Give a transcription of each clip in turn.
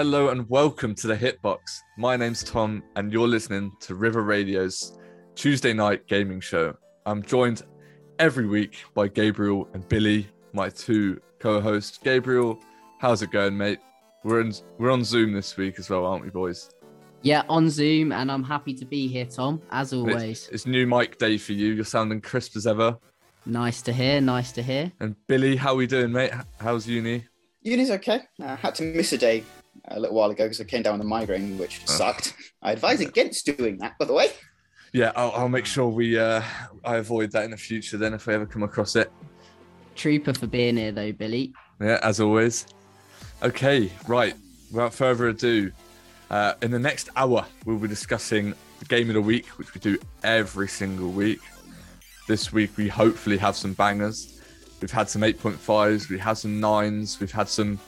Hello and welcome to the Hitbox. My name's Tom, and you're listening to River Radio's Tuesday night gaming show. I'm joined every week by Gabriel and Billy, my two co-hosts. Gabriel, how's it going, mate? We're in, we're on Zoom this week as well, aren't we, boys? Yeah, on Zoom, and I'm happy to be here, Tom, as always. It's, it's new mic day for you. You're sounding crisp as ever. Nice to hear. Nice to hear. And Billy, how are we doing, mate? How's uni? Uni's okay. I had to miss a day a little while ago because I came down with a migraine, which Oh. sucked. I advise against doing that, by the way. Yeah, I'll, I'll make sure we uh, I avoid that in the future. Then, if I ever come across it. Trooper for being here, though, Billy. Yeah, as always. Okay, right. Without further ado, uh, in the next hour, we'll be discussing the game of the week, which we do every single week. This week, we hopefully have some bangers. We've had some 8.5s, we had some 9s, we've had some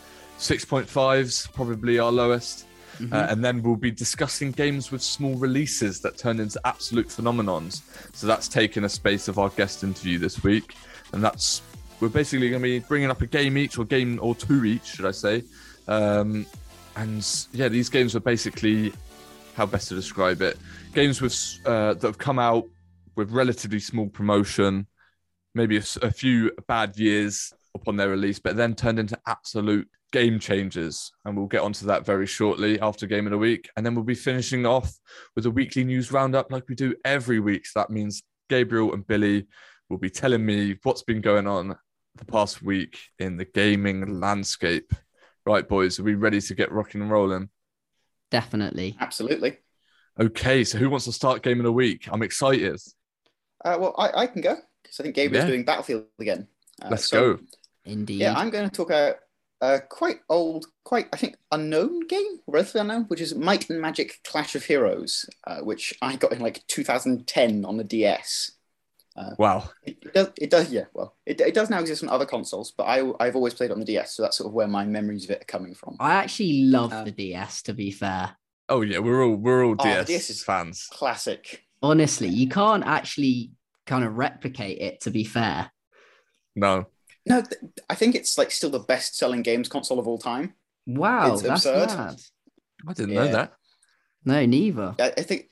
6.5s, probably our lowest. Uh, and then we'll be discussing games with small releases that turn into absolute phenomenons. So that's taken a space of our guest interview this week. And that's, we're basically going to be bringing up a game each, or game or two each, should I say. Um, and yeah, these games are basically, how best to describe it? Games with uh, that have come out with relatively small promotion, maybe a few bad years upon their release, but then turned into absolute game changers. And we'll get onto that very shortly after Game of the Week. And then we'll be finishing off with a weekly news roundup like we do every week. So that means Gabriel and Billy will be telling me what's been going on the past week in the gaming landscape. Right, boys, are we ready to get rocking and rolling? Definitely. Absolutely. Okay, so who wants to start game of the week? I'm excited. Uh, well, I, I can go because I think Gabriel's Yeah. doing Battlefield again. Uh, Let's so, go. Indeed. Yeah, I'm going to talk about a quite old, quite, I think, unknown game, relatively unknown, which is Might and Magic Clash of Heroes, uh, which I got in like 2010 on the DS. Wow. It, it does, it does, yeah. Well, it, it does now exist on other consoles, but I, I've always played on the DS, so that's sort of where my memories of it are coming from. I actually love Um, the DS, to be fair. Oh yeah, we're all we're all Oh, DS, DS is- fans. Classic. Honestly, you can't actually kind of replicate it, to be fair. No. No, th- I think it's like still the best-selling games console of all time. Wow, It's that's absurd. mad. I didn't Yeah. know that. No, neither. I, I think,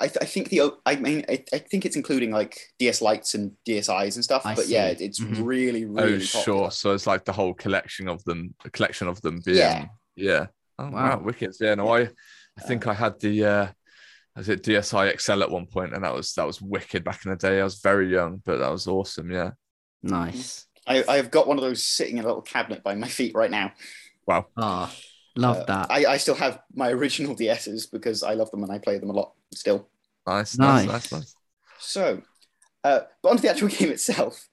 I, th- I think the, o- I mean, I, I think it's including like DS Lites and DSIs and stuff. I but yeah, see. it, it's Mhm. really, Oh really sure. So it's like the whole collection of them, a collection of them being Yeah. yeah. Oh wow, Wow. wicked. Yeah, no, I I think I had the uh was it DSi XL at one point, and that was that was wicked back in the day. I was very young, but that was awesome. Yeah. Nice. I, I've got one of those sitting in a little cabinet by my feet right now. Wow. Oh, love Uh, that. I, I still have my original DSs because I love them and I play them a lot still. Nice, nice, Nice. nice, nice. So, uh, but onto the actual game itself.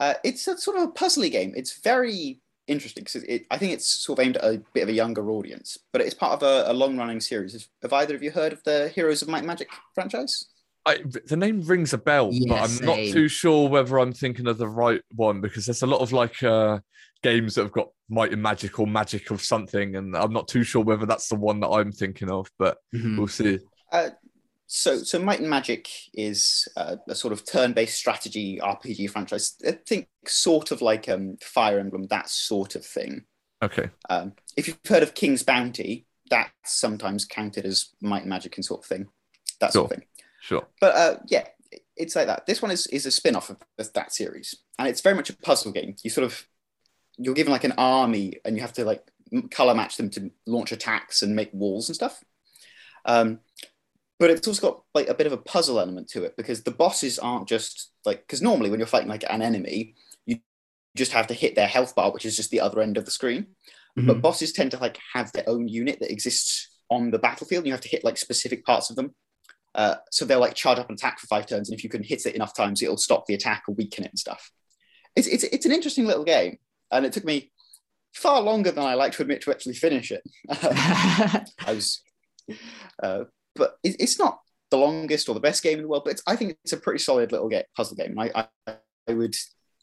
Uh, it's a sort of a puzzly game. It's very interesting because it, I think it's sort of aimed at a bit of a younger audience, but it's part of a, a long-running series. Have either of you heard of the Heroes of Might and Magic franchise? I, the name rings a bell, but I'm not too sure whether I'm thinking of the right one because there's a lot of like uh, games that have got might and magic or magic of something, and I'm not too sure whether that's the one that I'm thinking of, but Mhm. we'll see. So, so Might and Magic is uh, a sort of turn-based strategy RPG franchise. I think sort of like um, Fire Emblem, that sort of thing. Okay. Um, if you've heard of King's Bounty, that's sometimes counted as Might and Magic and sort of thing. That sort of thing. Sure. But uh, yeah, it's like that. This one is, is a spin off of that series. And it's very much a puzzle game. You sort of, you're given like an army and you have to like color match them to launch attacks and make walls and stuff. Um, but it's also got like a bit of a puzzle element to it because the bosses aren't just like, because normally when you're fighting like an enemy, you just have to hit their health bar, which is just the other end of the screen but Mhm. bosses tend to like have their own unit that exists on the battlefield and you have to hit like specific parts of them uh, so they'll like charge up and attack for five turns and if you can hit it enough times it'll stop the attack or weaken it and stuff it's, it's, it's an interesting little game and it took me far longer than i like to admit to actually finish it i was uh, but it, it's not the longest or the best game in the world but it's, i think it's a pretty solid little get, puzzle game I, I, I would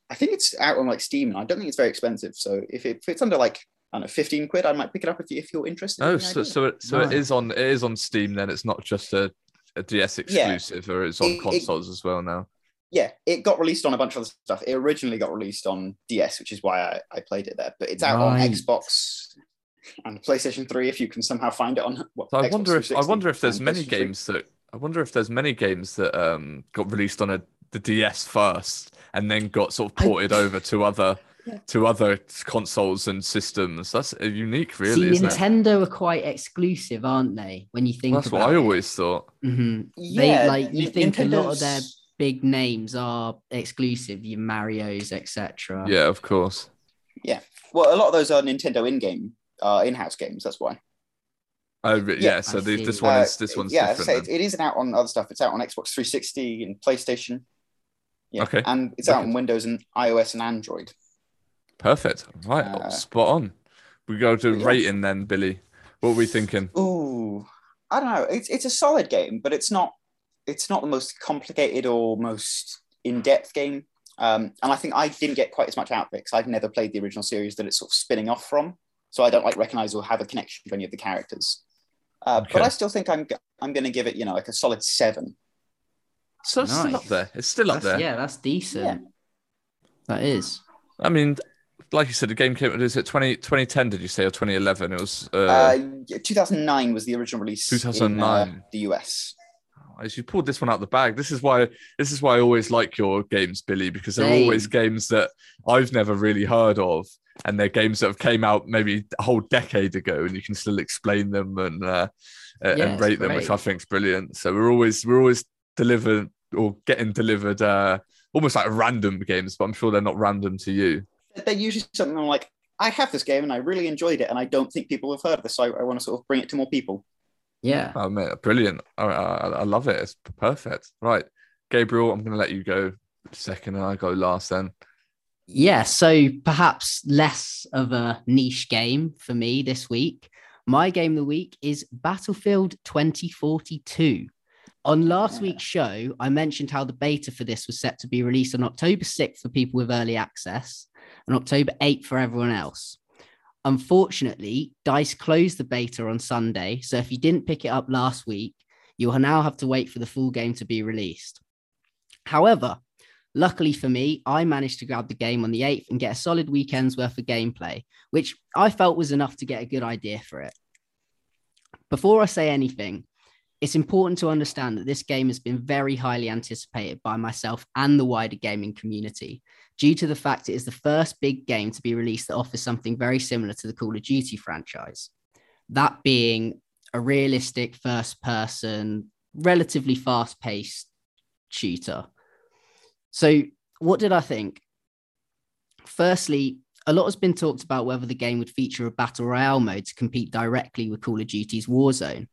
i think it's out on like steam and i don't think it's very expensive so if, it, if it's under like I don't know, 15 quid. I might pick it up if, you, if you're interested. Oh, in so so it, so it Nice. is on it is on Steam. Then it's not just a, a DS Yeah. exclusive, or it's on It- it- consoles as well now. yeah, it got released on a bunch of other stuff. It originally got released on DS, which is why I, I played it there. But it's out on Xbox and PlayStation 3 if you can somehow find it on. What, So I Xbox wonder if I wonder if there's many games that I wonder if there's many games that um got released on a the DS first and then got sort of I- ported over to other Yeah. to other consoles and systems. That's uh, unique, really, See, isn't it? Nintendo are quite exclusive, aren't they? When you think That's about what I it? always thought. Mhm. Yeah, they like you N- think a lot of their big names are exclusive, your Mario's, etc. Yeah, of course. Yeah, well, a lot of those are Nintendo in-game, uh, in-house games. That's why. Oh, yeah. Yeah, so the, this one Uh, is this one's yeah, as I different. say, it, it isn't out on other stuff. It's out on Xbox 360 and PlayStation. Yeah, Okay, and it's out on. Windows and iOS and Android. Perfect. Right, Uh, spot on. We go to yeah. rating then, Billy. What are we thinking? Ooh, I don't know. It's it's a solid game, but it's not it's not the most complicated or most in-depth game. Um, and I think I didn't get quite as much out of it because I've never played the original series that it's sort of spinning off from. So I don't like recognize or have a connection to any of the characters. Uh, But I still think I'm g- I'm going to give it you know like a solid seven. So it's still up there. It's still up That's- there. Yeah, that's decent. That is. I mean, like you said, the game came. Is it 20, 2010? Did you say or twenty eleven? It was. Uh, Uh, 2009 was the original release. uh, 2009. the US. as you pulled this one out of the bag. This is why. This is why I always like your games, Billy, because they're always games that I've never really heard of, and they're games that have came out maybe a whole decade ago, and you can still explain them and uh, uh, Yeah, and rate them, which I think is brilliant. So we're always we're always delivered or getting delivered uh, almost like random games, but I'm sure they're not random to you. They're usually something I'm like, I have this game and I really enjoyed it, and I don't think people have heard of this, so I, I want to sort of bring it to more people. Yeah. Oh man, brilliant! I, I, I love it. It's perfect. Right, Gabriel, I'm going to let you go second, and I go last. Then Yeah, so perhaps less of a niche game for me this week. My game of the week is Battlefield 2042. On last Yeah. week's show, I mentioned how the beta for this was set to be released on October 6th for people with early access and October 8th for everyone else. Unfortunately, DICE closed the beta on Sunday, so if you didn't pick it up last week, you'll now have to wait for the full game to be released. However, Luckily for me, I managed to grab the game on the 8th and get a solid weekend's worth of gameplay, which I felt was enough to get a good idea for it. Before I say anything, it's important to understand that this game has been very highly anticipated by myself and the wider gaming community due to the fact it is the first big game to be released that offers something very similar to the Call of Duty franchise. That being a realistic first person, relatively fast paced shooter. So, what did I think? Firstly, a lot has been talked about whether the game would feature a battle royale mode to compete directly with Call of Duty's Warzone.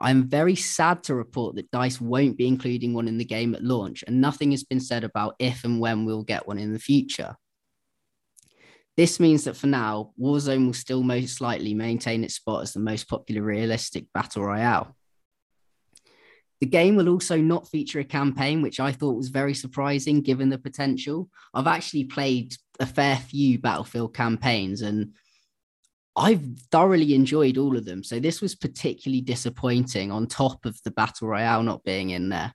I'm very sad to report that DICE won't be including one in the game at launch, and nothing has been said about if and when we'll get one in the future. This means that for now, Warzone will still most likely maintain its spot as the most popular realistic battle royale. The game will also not feature a campaign, which I thought was very surprising given the potential. I've actually played a fair few Battlefield campaigns and I've thoroughly enjoyed all of them. So this was particularly disappointing on top of the Battle Royale not being in there.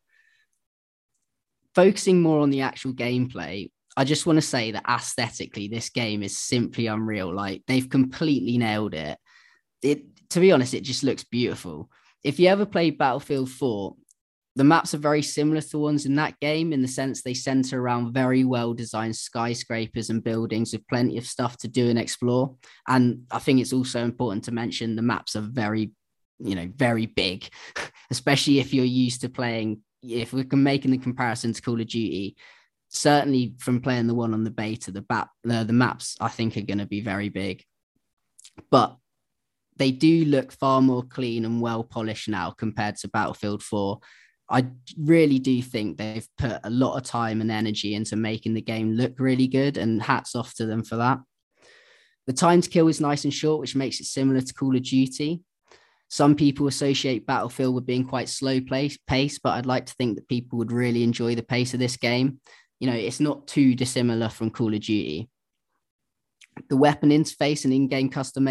Focusing more on the actual gameplay, I just want to say that aesthetically, this game is simply unreal. Like they've completely nailed it. It to be honest, it just looks beautiful if you ever played Battlefield 4, the maps are very similar to ones in that game in the sense they center around very well designed skyscrapers and buildings with plenty of stuff to do and explore. And I think it's also important to mention the maps are very, you know, very big, especially if you're used to playing. If we're making the comparison to Call of Duty, certainly from playing the one on the beta, the, bat, the, the maps I think are going to be very big. But they do look far more clean and well polished now compared to Battlefield 4. I really do think they've put a lot of time and energy into making the game look really good, and hats off to them for that. The time to kill is nice and short, which makes it similar to Call of Duty. Some people associate Battlefield with being quite slow pace, but I'd like to think that people would really enjoy the pace of this game. You know, it's not too dissimilar from Call of Duty. The weapon interface and in-game custom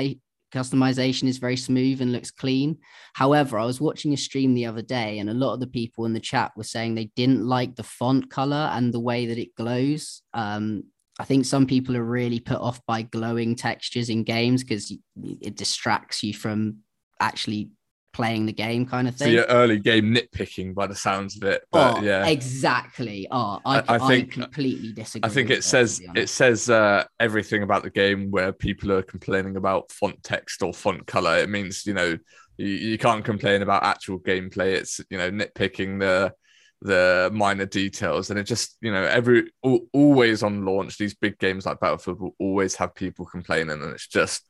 customization is very smooth and looks clean. However, I was watching a stream the other day, and a lot of the people in the chat were saying they didn't like the font color and the way that it glows. Um, I think some people are really put off by glowing textures in games because it distracts you from actually playing the game kind of So thing. your early game nitpicking by the sounds of it. But Oh, yeah. exactly. Oh, I, I- I I, completely disagree. I think it says it says uh, everything about the game where people are complaining about font text or font color. It means you know you, you can't complain about actual gameplay. It's you know nitpicking the the minor details, and it just you know every always on launch these big games like Battlefield will always have people complaining, and it's just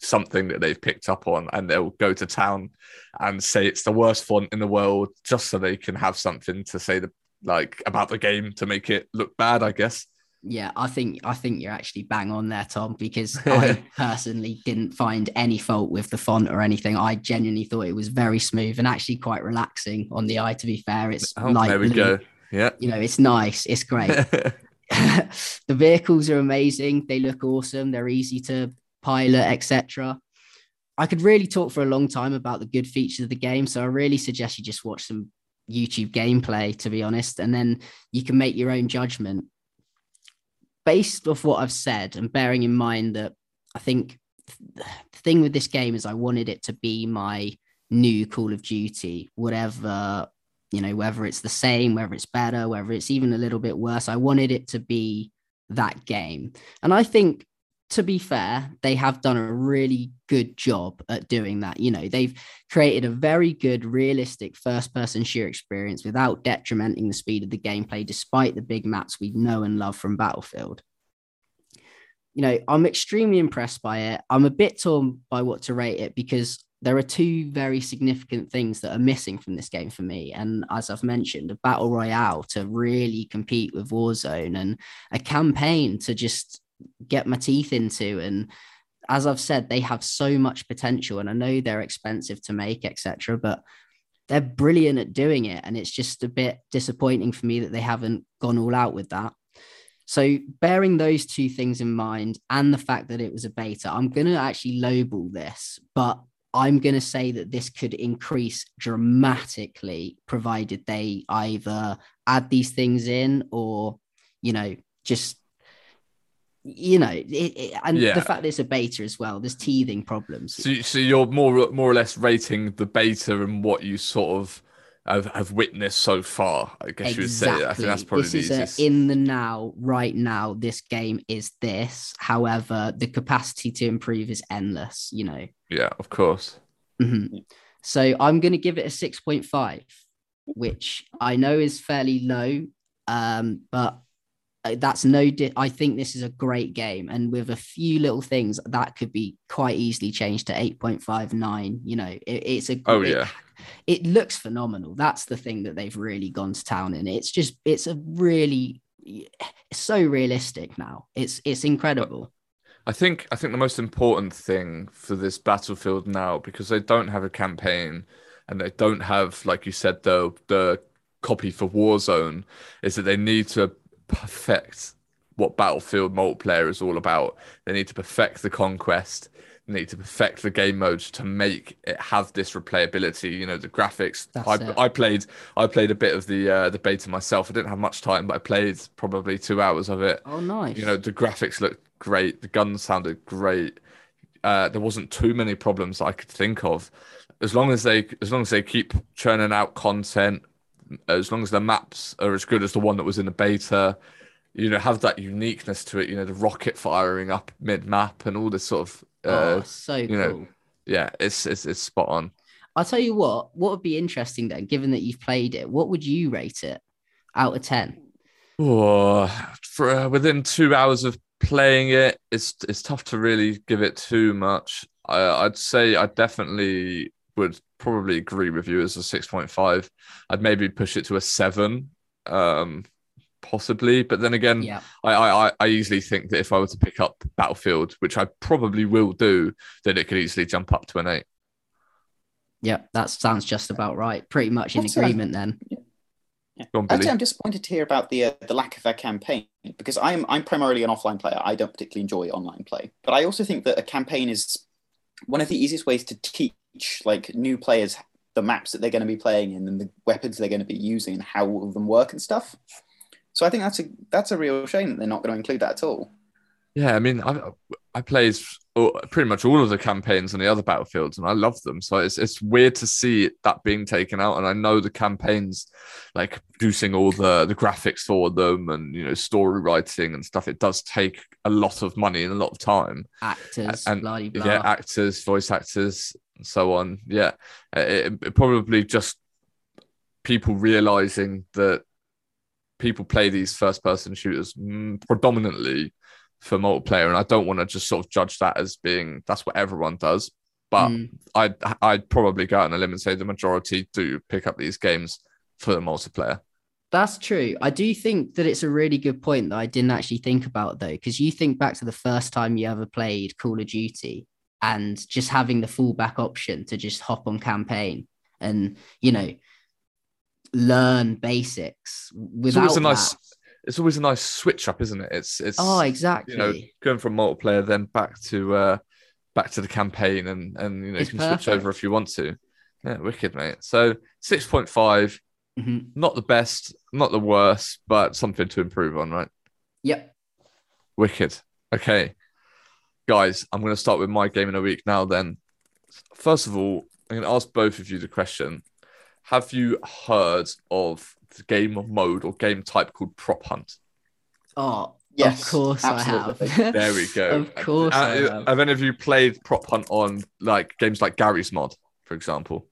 something that they've picked up on, and they'll go to town and say it's the worst font in the world just so they can have something to say the like about the game to make it look bad, I guess. Yeah, I think I think you're actually bang on there, Tom, because I personally didn't find any fault with the font or anything. I genuinely thought it was very smooth and actually quite relaxing on the eye. To be fair, it's Oh, light there we blue. go. Yeah. You know, it's nice. It's great. the vehicles are amazing. They look awesome. They're easy to pilot, etc. I could really talk for a long time about the good features of the game, so I really suggest you just watch some YouTube gameplay, to be honest, and then you can make your own judgment based off what I've said, and bearing in mind that I think the thing with this game is I wanted it to be my new Call of Duty, whatever you know, whether it's the same, whether it's better, whether it's even a little bit worse. I wanted it to be that game. And I think, to be fair, they have done a really good job at doing that. You know, they've created a very good, realistic first person shooter experience without detrimenting the speed of the gameplay, despite the big maps we know and love from Battlefield. You know, I'm extremely impressed by it. I'm a bit torn by what to rate it because there are two very significant things that are missing from this game for me. And as I've mentioned, a battle royale to really compete with Warzone and a campaign to just get my teeth into. And as I've said, they have so much potential. And I know they're expensive to make, etc. But they're brilliant at doing it. And it's just a bit disappointing for me that they haven't gone all out with that. So, bearing those two things in mind and the fact that it was a beta, I'm going to actually lowball this, but I'm going to say that this could increase dramatically provided they either add these things in or, you know, just, you know, it, it, and Yeah. the fact that it's a beta as well, there's teething problems. So, so you're more more or less rating the beta and what you sort of have, have witnessed so far. I guess you would say. I think that's probably this the is a in the now, right now. This game is this. However, the capacity to improve is endless. You know. yeah, of course. Mhm. So I'm going to give it a six point five, which I know is fairly low, um, but Uh, that's no. Di- I think this is a great game, and with a few little things, that could be quite easily changed to eight point five nine. You know, it, it's a. Oh, it- yeah. it looks phenomenal. That's the thing that they've really gone to town in. It's just it's a really it's so realistic now. It's it's incredible. I think I think the most important thing for this battlefield now, because they don't have a campaign and they don't have, like you said, the the copy for Warzone, is that they need to perfect what Battlefield multiplayer is all about. They need to perfect the conquest. They need to perfect the game modes to make it have this replayability. You know, the graphics. I. I played I played a bit of the uh, the beta myself. I didn't have much time, but I played probably two hours of it Oh nice. you know the graphics looked great the guns sounded great uh, there wasn't too many problems i could think of as long as they as long as they keep churning out content as long as the maps are as good as the one that was in the beta you know have that uniqueness to it you know the rocket firing up mid map and all this sort of uh, oh, so you cool. know, yeah it's, it's it's spot on I'll tell you what, what would be interesting then, given that you've played it, what would you rate it out of 10? Oh, for uh, within two hours of playing it, it's it's tough to really give it too much. I, I'd say I definitely would probably agree with you as a six point five. I'd maybe push it to a seven, um, possibly. But then again, Yeah. I, I I- I easily think that if I were to pick up Battlefield, which I probably will do, then it could easily jump up to an eight. Yeah. That sounds just about right. Pretty much in What's that? agreement then. Go on, I'd say I'm disappointed to hear about the uh, the lack of a campaign because I'm I'm primarily an offline player. I don't particularly enjoy online play, but I also think that a campaign is one of the easiest ways to teach like new players the maps that they're going to be playing in and the weapons they're going to be using and how all of them work and stuff. So I think that's a that's a real shame that they're not going to include that at all. Yeah, I mean, I I played pretty much all of the campaigns on the other battlefields, and I love them. So it's it's weird to see that being taken out. And I know the campaigns, like producing all the the graphics for them, and you know story writing and stuff. It does take a lot of money and a lot of time. Actors, and blah, blah. yeah, actors, voice actors, and so on. Yeah, it, it probably just people realizing that people play these first person shooters mm, predominantly for multiplayer, and I don't want to just sort of judge that as being that's what everyone does. But mm. I'd I'd probably go out on a limb and say the majority do pick up these games for the multiplayer. That's true. I do think that it's a really good point that I didn't actually think about though, because you think back to the first time you ever played Call of Duty and just having the fallback option to just hop on campaign and you know learn basics without it's always a nice that, it's always a nice switch up, isn't it? It's it's oh exactly. You know, going from multiplayer then back to uh back to the campaign and and you know it's you can perfect. switch over if you want to. Yeah, wicked, mate. So six point five, mm mm-hmm. not the best, not the worst, but something to improve on, right? Yep. Wicked. Okay, guys, I'm going to start with my game in a week now. Then, first of all, I'm going to ask both of you the question: Have you heard of game mode or game type called Prop Hunt? Oh, yes, of course absolutely. I have. there we go. of course, uh, have. have. any of you played Prop Hunt on like games like Garry's Mod, for example?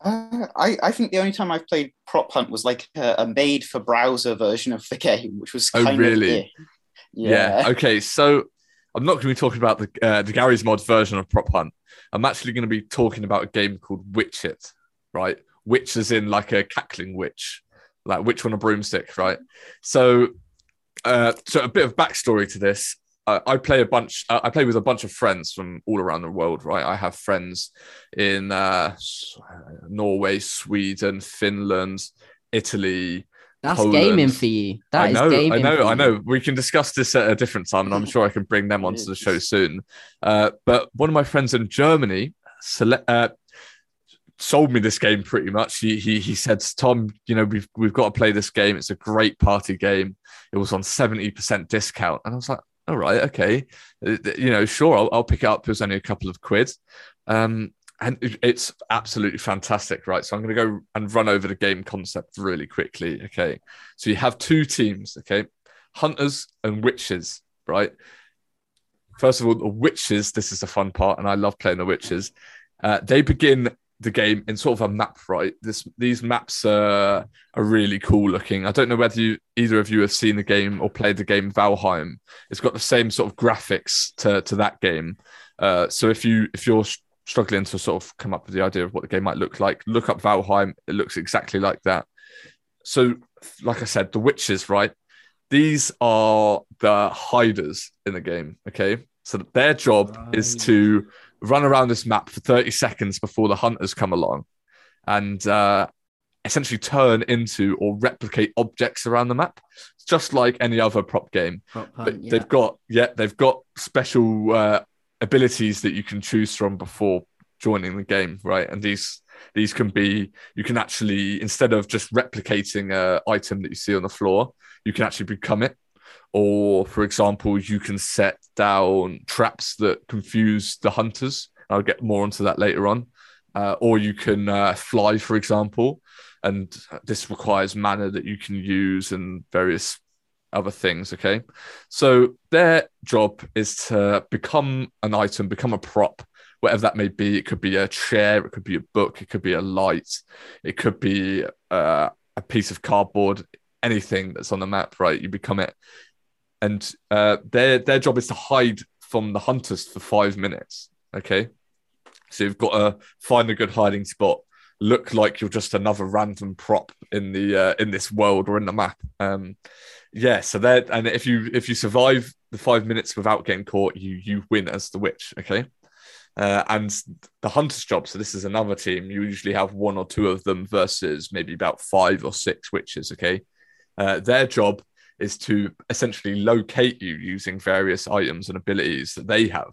Uh, I, I think the only time I've played Prop Hunt was like a, a made for browser version of the game, which was oh really? Of, yeah. yeah. Okay, so I'm not going to be talking about the uh, the Garry's Mod version of Prop Hunt. I'm actually going to be talking about a game called Witch It, right? Witch as in like a cackling witch, like witch on a broomstick, right? So, uh, so a bit of backstory to this. Uh, I play a bunch. Uh, I play with a bunch of friends from all around the world. Right, I have friends in uh, Norway, Sweden, Finland, Italy. That's Poland. gaming for you. That I know, I know, I know. We can discuss this at a different time, and I'm sure I can bring them onto the show soon. Uh, but one of my friends in Germany, uh, sold me this game pretty much. He, he he said, Tom, you know, we've we've got to play this game. It's a great party game. It was on 70% discount. And I was like, all right, okay. Uh, you know, sure, I'll, I'll pick it up. It was only a couple of quid. Um, and it's absolutely fantastic, right? So I'm going to go and run over the game concept really quickly. Okay. So you have two teams, okay? Hunters and witches, right? First of all, the witches, this is the fun part, and I love playing the witches. Uh, they begin the game in sort of a map, right? This these maps uh, are really cool looking. I don't know whether you either of you have seen the game or played the game Valheim. It's got the same sort of graphics to to that game. Uh, so if you if you're struggling to sort of come up with the idea of what the game might look like, look up Valheim. It looks exactly like that. So, like I said, the witches, right? These are the hiders in the game. Okay, so their job right. is to run around this map for 30 seconds before the hunters come along and uh, essentially turn into or replicate objects around the map. It's just like any other prop game. Prop hunt, but yeah. they've got yeah, they've got special uh, abilities that you can choose from before joining the game, right? And these these can be you can actually instead of just replicating a item that you see on the floor, you can actually become it or for example, you can set down traps that confuse the hunters. I'll get more onto that later on. Uh, or you can uh, fly, for example, and this requires mana that you can use and various other things. Okay, so their job is to become an item, become a prop, whatever that may be. It could be a chair, it could be a book, it could be a light, it could be uh, a piece of cardboard, anything that's on the map. Right, you become it and uh, their their job is to hide from the hunters for five minutes. Okay, so you've got to find a good hiding spot, look like you're just another random prop in the uh, in this world or in the map. Um, yeah, so that and if you if you survive the five minutes without getting caught, you you win as the witch. Okay. Uh, and the hunter's job. So this is another team. You usually have one or two of them versus maybe about five or six witches. Okay, uh, their job is to essentially locate you using various items and abilities that they have.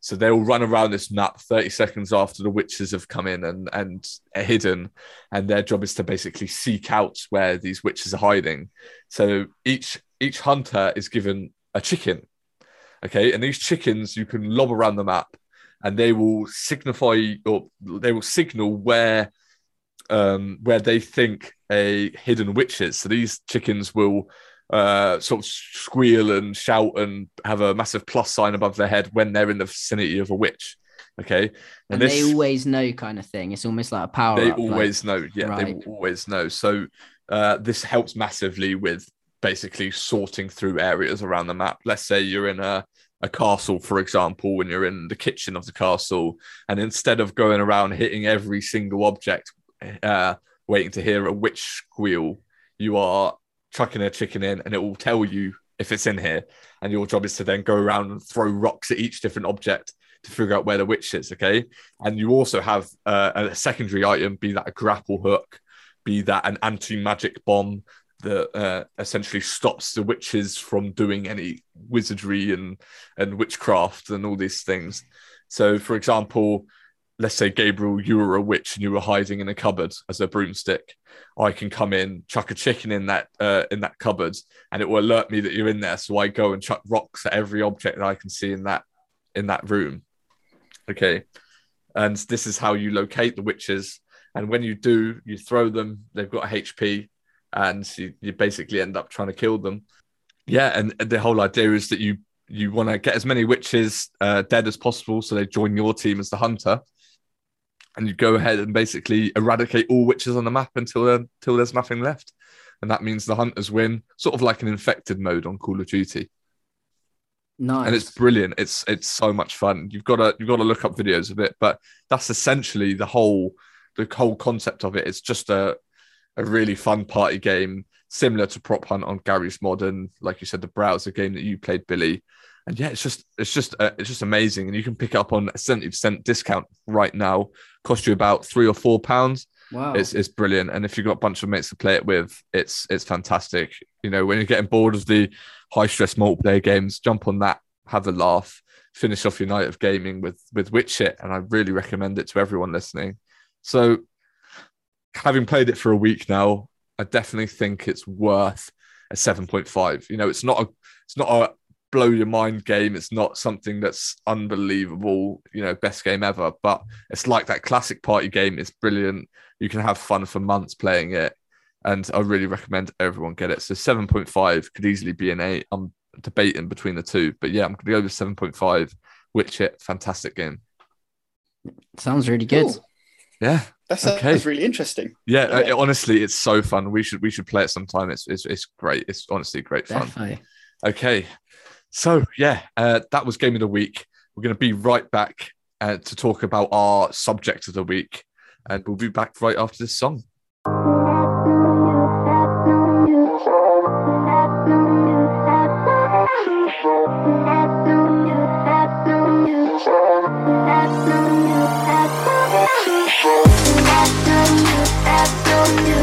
So they'll run around this map 30 seconds after the witches have come in and, and are hidden. And their job is to basically seek out where these witches are hiding. So each each hunter is given a chicken. Okay. And these chickens you can lob around the map and they will signify or they will signal where um, where they think a hidden witch is. So these chickens will uh, sort of squeal and shout and have a massive plus sign above their head when they're in the vicinity of a witch. Okay, and, and this, they always know, kind of thing. It's almost like a power. They up, always like, know. Yeah, right. they will always know. So uh, this helps massively with basically sorting through areas around the map. Let's say you're in a a castle, for example, when you're in the kitchen of the castle, and instead of going around hitting every single object, uh, waiting to hear a witch squeal, you are chucking a chicken in, and it will tell you if it's in here. And your job is to then go around and throw rocks at each different object to figure out where the witch is. Okay, and you also have uh, a secondary item, be that a grapple hook, be that an anti magic bomb, that uh, essentially stops the witches from doing any wizardry and and witchcraft and all these things. So, for example, let's say Gabriel, you were a witch and you were hiding in a cupboard as a broomstick. I can come in, chuck a chicken in that uh, in that cupboard, and it will alert me that you're in there. So I go and chuck rocks at every object that I can see in that in that room. Okay, and this is how you locate the witches. And when you do, you throw them. They've got HP and you, you basically end up trying to kill them. Yeah, and the whole idea is that you you want to get as many witches uh, dead as possible, so they join your team as the hunter, and you go ahead and basically eradicate all witches on the map until uh, until there's nothing left, and that means the hunters win, sort of like an infected mode on Call of Duty. Nice. And it's brilliant. It's it's so much fun. You've got to you've got to look up videos of it, but that's essentially the whole the whole concept of it. It's just a a really fun party game, similar to Prop Hunt on Garry's Modern, like you said, the browser game that you played, Billy. And yeah, it's just it's just uh, it's just amazing, and you can pick up on a seventy percent discount right now. Cost you about three or four pounds. Wow, it's it's brilliant. And if you've got a bunch of mates to play it with, it's it's fantastic. You know, when you're getting bored of the high stress multiplayer games, jump on that, have a laugh, finish off your night of gaming with with Witch It, and I really recommend it to everyone listening. So having played it for a week now, I definitely think it's worth a 7.5. You know, it's not a it's not a blow your mind game. It's not something that's unbelievable, you know, best game ever, but it's like that classic party game. It's brilliant. You can have fun for months playing it. And I really recommend everyone get it. So 7.5 could easily be an 8. I'm debating between the two, but yeah, I'm going to go with 7.5. Witch It, fantastic game. Sounds really good. Cool. Yeah, that's okay. That's really interesting. Yeah, yeah. It, honestly, it's so fun. We should we should play it sometime. It's it's, it's great. It's honestly great fun. Definitely. Okay, so, yeah, uh, that was game of the week. We're going to be right back uh, to talk about our subject of the week, and we'll be back right after this song. you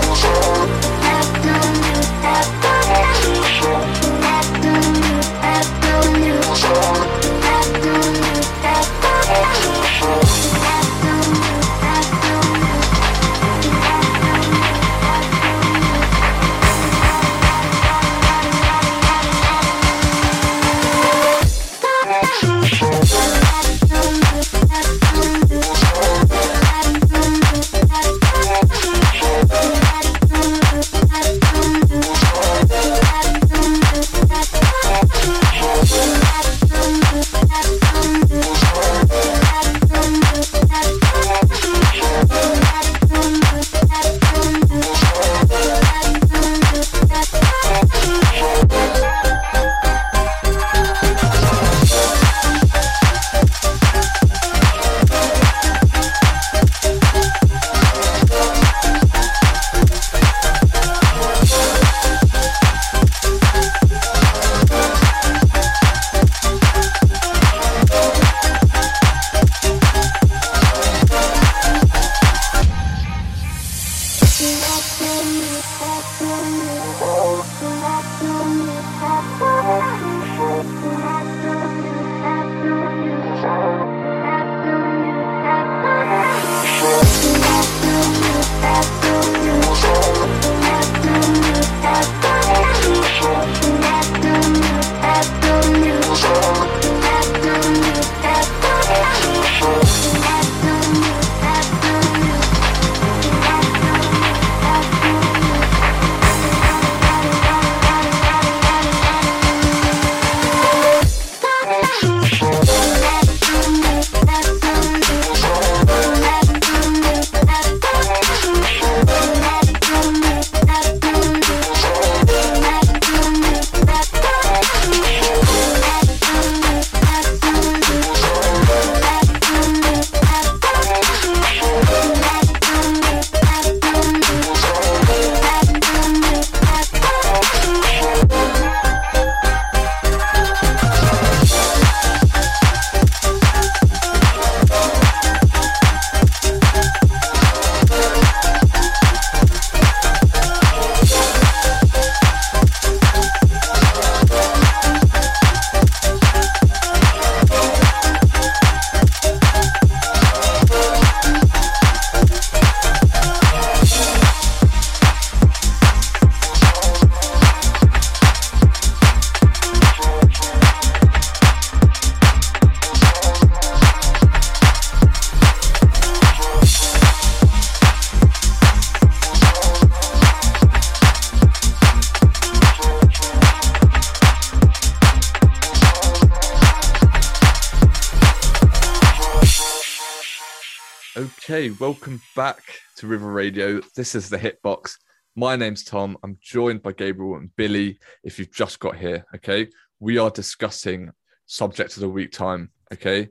River Radio. This is the Hitbox. My name's Tom. I'm joined by Gabriel and Billy. If you've just got here, okay, we are discussing subject of the week time. Okay,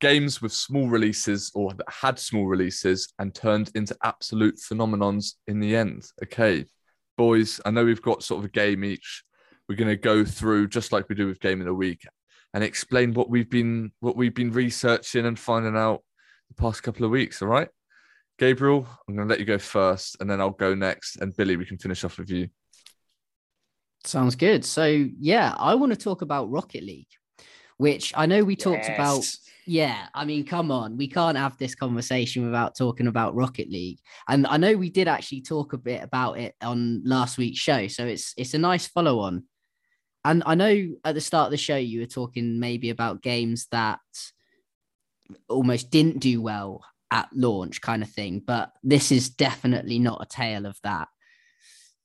games with small releases or that had small releases and turned into absolute phenomenons in the end. Okay, boys, I know we've got sort of a game each. We're going to go through just like we do with Game of the Week and explain what we've been what we've been researching and finding out the past couple of weeks. All right, Gabriel, I'm going to let you go first, and then I'll go next, and Billy, we can finish off with you. Sounds good. So yeah, I want to talk about Rocket League, which I know we talked Yes. about Yeah, I mean, come on, we can't have this conversation without talking about Rocket League. And I know we did actually talk a bit about it on last week's show, so it's it's a nice follow on. And I know at the start of the show you were talking maybe about games that almost didn't do well at launch, kind of thing, but this is definitely not a tale of that.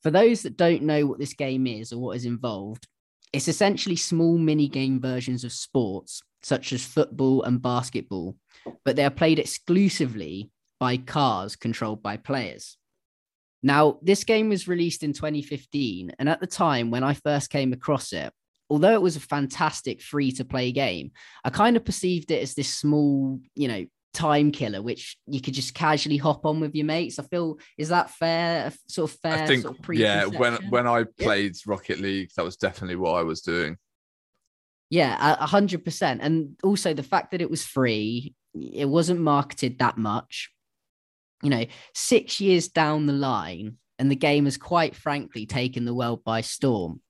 For those that don't know what this game is or what is involved, it's essentially small mini game versions of sports such as football and basketball, but they are played exclusively by cars controlled by players. Now, this game was released in 2015, and at the time when I first came across it, although it was a fantastic free to play game, I kind of perceived it as this small, you know, time killer, which you could just casually hop on with your mates. I feel, is that fair? Sort of fair? I think, sort of yeah, when when I played Rocket League, that was definitely what I was doing. Yeah, a hundred percent. And also the fact that it was free, it wasn't marketed that much. You know, six years down the line, and the game has quite frankly taken the world by storm.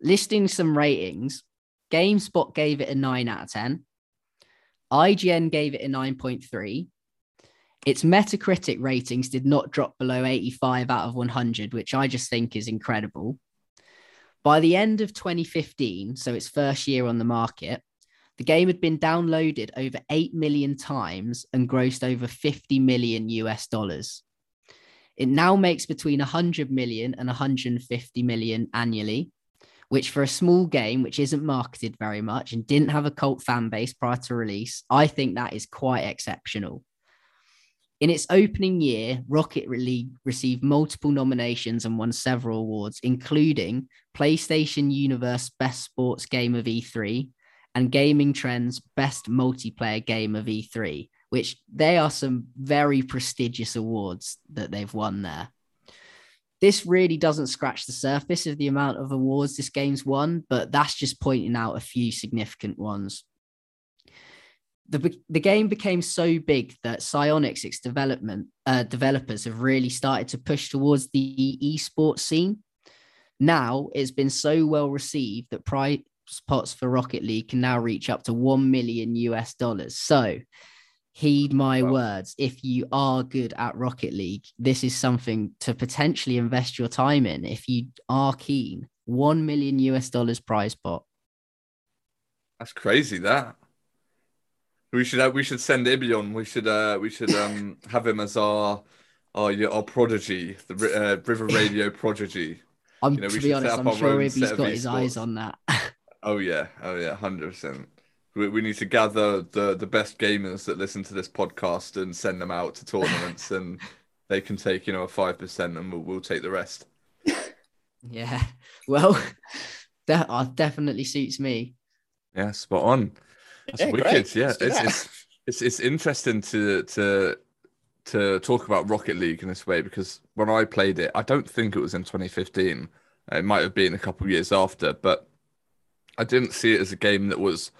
Listing some ratings, GameSpot gave it a nine out of 10. IGN gave it a 9.3. Its Metacritic ratings did not drop below 85 out of 100, which I just think is incredible. By the end of 2015, so its first year on the market, the game had been downloaded over 8 million times and grossed over 50 million US dollars. It now makes between 100 million and 150 million annually, which for a small game which isn't marketed very much and didn't have a cult fan base prior to release, I think that is quite exceptional. In its opening year, Rocket League received multiple nominations and won several awards, including PlayStation Universe Best Sports Game of E3 and Gaming Trends Best Multiplayer Game of E3, which they are some very prestigious awards that they've won there. This really doesn't scratch the surface of the amount of awards this game's won, but that's just pointing out a few significant ones the, the game became so big that Psyonix, its development uh, developers, have really started to push towards the esports scene. Now it's been so well received that prize pots for Rocket League can now reach up to one million US dollars. So heed my Wow. words. If you are good at Rocket League, this is something to potentially invest your time in. If you are keen, one million US dollars prize pot. That's crazy. That we should have, we should send Ibby on. We should uh we should um have him as our our our prodigy, the uh, River Radio prodigy. I'm You know, to be honest, I'm sure own if set he's got his eyes on that. Oh yeah, oh yeah, hundred percent. We, we need to gather the the best gamers that listen to this podcast and send them out to tournaments, and they can take you know a five percent, and we'll, we'll take the rest. yeah. Well, that uh, definitely suits me. Yeah, spot on. That's Yeah, wicked. great. Yeah, it's, that. it's it's it's interesting to to to talk about Rocket League in this way because when I played it, I don't think it was in 2015. It might have been a couple of years after, but I didn't see it as a game that was,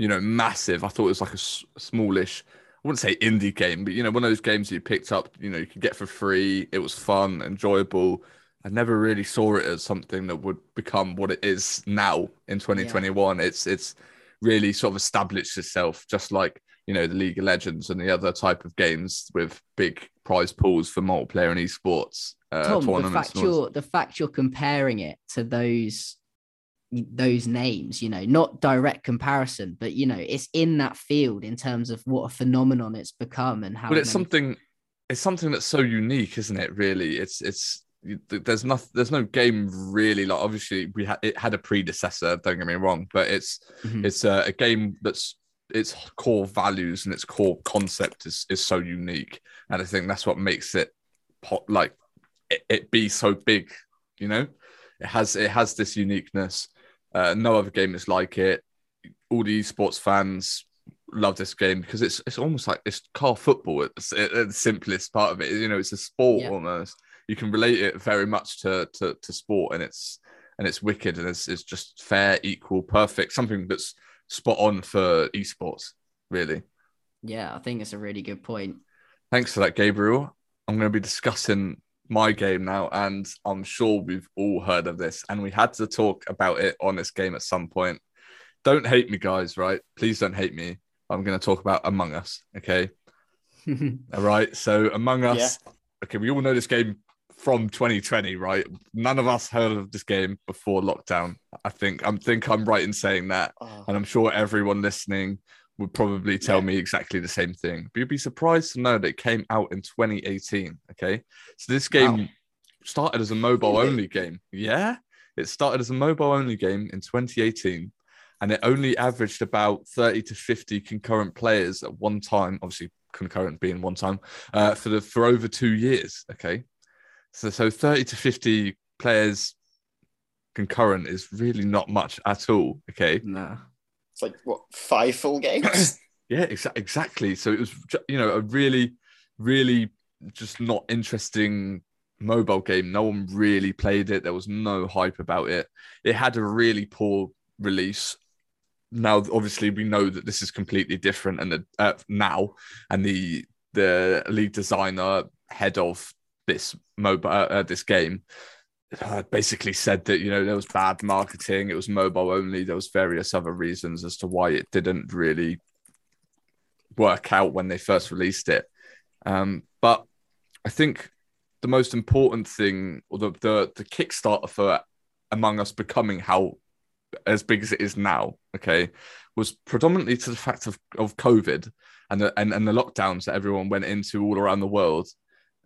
you know, massive. I thought it was like a s- smallish. I wouldn't say indie game, but you know, one of those games you picked up, you know, you could get for free. It was fun, enjoyable. I never really saw it as something that would become what it is now in 2021. It's it's really sort of established itself, just like you know the League of Legends and the other type of games with big prize pools for multiplayer and esports uh, Tom, the fact you're the fact you're comparing it to those those names, you know, not direct comparison, but you know, it's in that field in terms of what a phenomenon it's become and how. but it's many- something it's something that's so unique isn't it really it's it's there's no there's no game really like obviously we had it had a predecessor don't get me wrong but it's Mhm. it's a, a game that's its core values and its core concept is is so unique, and I think that's what makes it pop like it, it be so big. You know, it has it has this uniqueness. Uh, no other game is like it. All the esports fans love this game because it's it's almost like it's car football at the, at the simplest part of it. You know, it's a sport Yeah. almost. You can relate it very much to to, to sport, and it's and it's wicked and it's, it's just fair, equal, perfect. Something that's spot on for esports, really. Yeah, I think it's a really good point. Thanks for that, Gabriel. I'm going to be discussing my game now, and I'm sure we've all heard of this, and we had to talk about it on this game at some point. Don't hate me, guys, right? Please don't hate me. I'm going to talk about Among Us, okay? All right. So, Among Us, okay, we all know this game from 2020, right? None of us heard of this game before lockdown. I think I'm think I'm right in saying that Oh, and I'm sure everyone listening would probably tell Yeah. me exactly the same thing. But you'd be surprised to know that it came out in 2018. Okay, so this game Wow. started as a mobile only game. Yeah, it started as a mobile only game in 2018, and it only averaged about 30 to 50 concurrent players at one time. Obviously, concurrent being one time uh, for the for over two years. Okay, so so 30 to 50 players concurrent is really not much at all. Okay. no. It's like what five full games? Yeah, exa- exactly. So it was, you know, a really, really just not interesting mobile game. No one really played it. There was no hype about it. It had a really poor release. Now, obviously, we know that this is completely different, and the, uh, now, and the the lead designer, head of this mobile, uh, this game, uh, basically said that you know there was bad marketing. It was mobile only. There was various other reasons as to why it didn't really work out when they first released it. Um, but I think the most important thing, or the, the the Kickstarter for Among Us becoming how as big as it is now, okay, was predominantly to the fact of, of COVID and the and, and the lockdowns that everyone went into all around the world.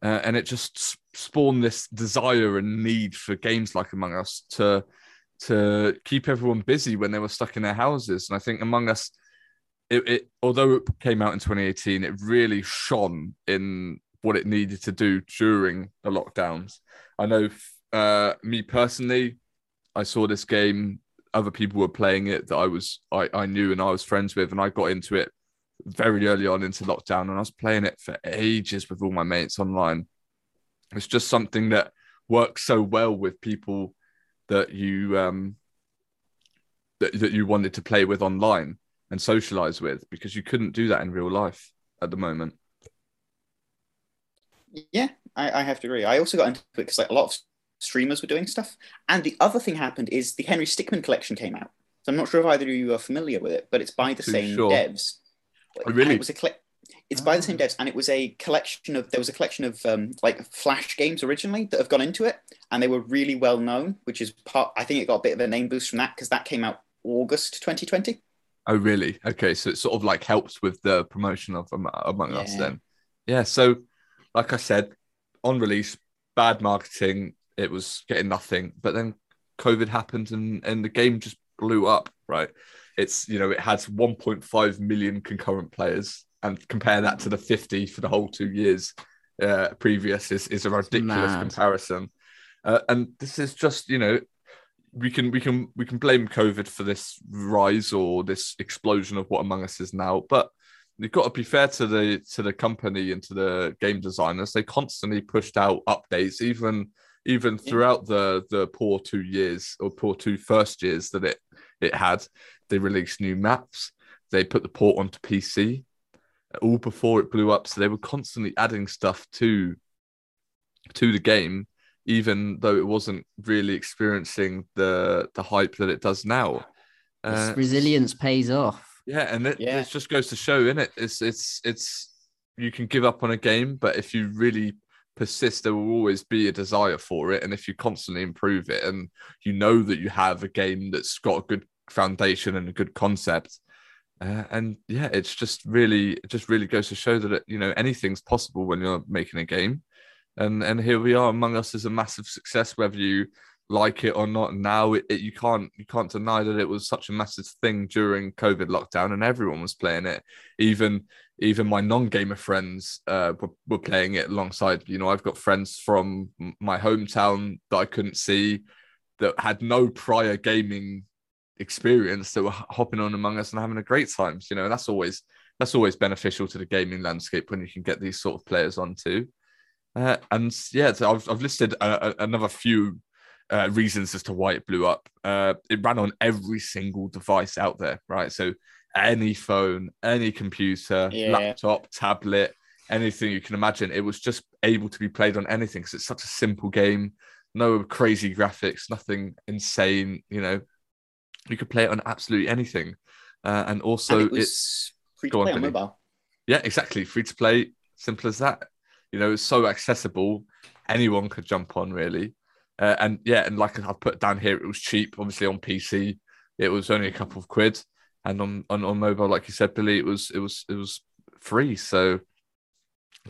Uh, and it just spawned this desire and need for games like Among Us to to keep everyone busy when they were stuck in their houses. And I think Among Us it, it although it came out in 2018 it really shone in what it needed to do during the lockdowns i know uh me personally i saw this game other people were playing it that i was i, I knew and i was friends with and i got into it very early on into lockdown and i was playing it for ages with all my mates online it's just something that works so well with people that you um that, that you wanted to play with online and socialize with because you couldn't do that in real life at the moment. yeah, I, I have to agree. I also got into it because like a lot of streamers were doing stuff, and the other thing happened is the Henry Stickmin collection came out. So I'm not sure if either of you are familiar with it, but it's by the Too same sure. devs. Oh, really? It was a colle- it's by the same Ah. devs, and it was a collection of there was a collection of um, like Flash games originally that have gone into it, and they were really well known, which is part. I think it got a bit of a name boost from that because that came out August 2020. Oh, really? Okay, so it sort of like helps with the promotion of Am- Among Us then. Yeah. So, like I said, on release, bad marketing. It was getting nothing, but then COVID happened and and the game just blew up. Right? It's you know it has 1.5 million concurrent players, and compare that to the 50 for the whole two years uh, previous is is a ridiculous Mad. comparison. Uh, and this is just you know we can we can we can blame COVID for this rise or this explosion of what Among Us is now, but you've got to be fair to the to the company and to the game designers. They constantly pushed out updates, even even throughout the the poor two years or poor two first years that it it had. They released new maps. They put the port onto PC all before it blew up. So they were constantly adding stuff to to the game even though it wasn't really experiencing the the hype that it does now. Uh, resilience pays off. yeah, and it, Yeah. it just goes to show, in it, it's it's it's you can give up on a game, but if you really persist, there will always be a desire for it, and if you constantly improve it, and you know that you have a game that's got a good foundation and a good concept. Uh, and yeah, it's just really, it just really goes to show that it, you know anything's possible when you're making a game, and and here we are. Among Us is a massive success. Whether you like it or not now it, it, you can't you can't deny that it was such a massive thing during covid lockdown and everyone was playing it even even my non-gamer friends uh, were, were playing it alongside you know i've got friends from my hometown that i couldn't see that had no prior gaming experience that were hopping on among us and having a great time you know that's always that's always beneficial to the gaming landscape when you can get these sort of players onto uh, and yeah so I've, I've listed a, a, another few uh, reasons as to why it blew up. Uh, it ran on every single device out there, right? So any phone, any computer, yeah. laptop, tablet, anything you can imagine, it was just able to be played on anything because it's such a simple game. No crazy graphics, nothing insane. You know, you could play it on absolutely anything. Uh, and also, and it it's free to play on, on mobile. Yeah, exactly. Free to play, simple as that. You know, it's so accessible. Anyone could jump on, really. Uh, and yeah, and like I've put down here, it was cheap. Obviously on PC, it was only a couple of quid, and on, on on mobile, like you said, Billy, it was it was it was free. So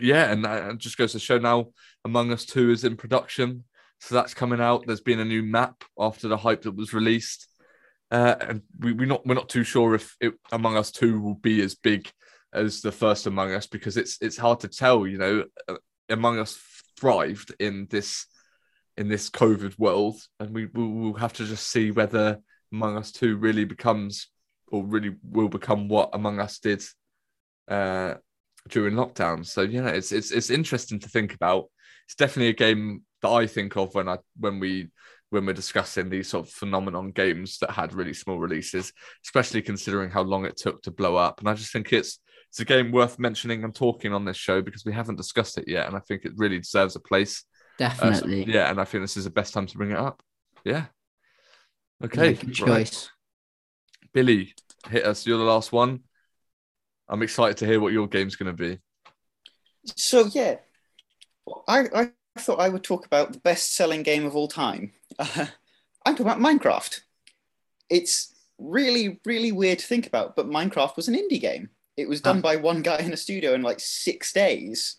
yeah, and that just goes to show now, Among Us Two is in production, so that's coming out. There's been a new map after the hype that was released, uh, and we we not we're not too sure if it, Among Us Two will be as big as the first Among Us because it's it's hard to tell. You know, uh, Among Us thrived in this in this COVID world, and we will have to just see whether Among Us Two really becomes or really will become what Among Us did uh, during lockdown. So yeah, it's it's it's interesting to think about. It's definitely a game that I think of when I when we when we're discussing these sort of phenomenon games that had really small releases, especially considering how long it took to blow up. And I just think it's it's a game worth mentioning and talking on this show because we haven't discussed it yet, and I think it really deserves a place Definitely. Uh, so, yeah, and I think this is the best time to bring it up. Yeah. Okay. Good choice. Billy, hit us. You're the last one. I'm excited to hear what your game's going to be. So yeah, I, I thought I would talk about the best-selling game of all time. Uh, I'm talking about Minecraft. It's really, really weird to think about, but Minecraft was an indie game. It was done by one guy in a studio in like six days,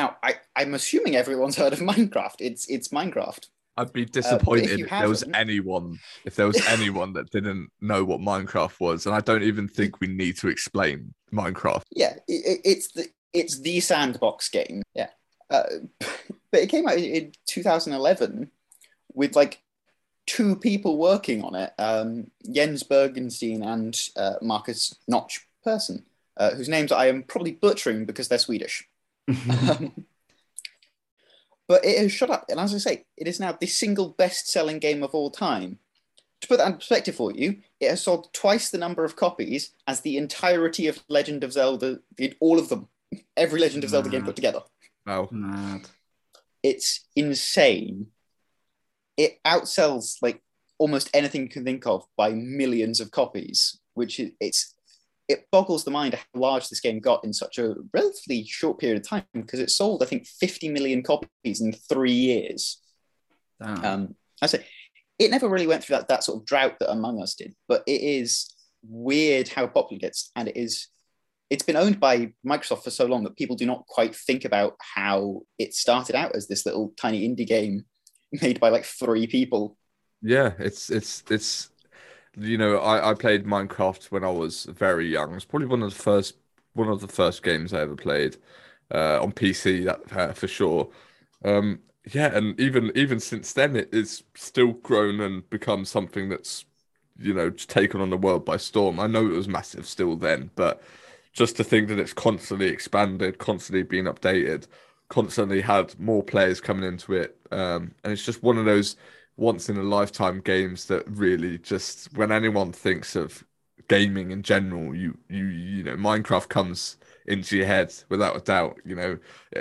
now, I, I'm assuming everyone's heard of Minecraft. It's it's Minecraft. I'd be uh, disappointed uh, if, if there was anyone if there was anyone that didn't know what Minecraft was, and I don't even think we need to explain Minecraft. Yeah, it, it's the it's the sandbox game. Yeah, uh, but it came out in 2011 with like two people working on it: um, Jens Bergenstein and uh, Markus Notch Persson, uh, whose names I am probably butchering because they're Swedish um, but it has shot up, and as I say, it is now the single best-selling game of all time. To put that in perspective for you, it has sold twice the number of copies as the entirety of Legend of Zelda, all of them, every Legend of Zelda game put together. Wow, mad! It's insane. It outsells like almost anything you can think of by millions of copies, which is it's it boggles the mind how large this game got in such a relatively short period of time because it sold, I think, 50 million copies in three years. Um, I say it never really went through that, that sort of drought that Among Us did, but it is weird how popular it gets, and it is. It's been owned by Microsoft for so long that people do not quite think about how it started out as this little tiny indie game made by like three people. Yeah, it's it's it's you know, I, I played Minecraft when I was very young. It's probably one of the first one of the first games I ever played uh, on PC. That uh, for sure. Um, yeah, and even even since then, it, it's still grown and become something that's you know taken on the world by storm. I know it was massive still then, but just to think that it's constantly expanded, constantly being updated, constantly had more players coming into it, um, and it's just one of those once in a lifetime games that really just when anyone thinks of gaming in general, you you you know Minecraft comes into your head without a doubt. You know,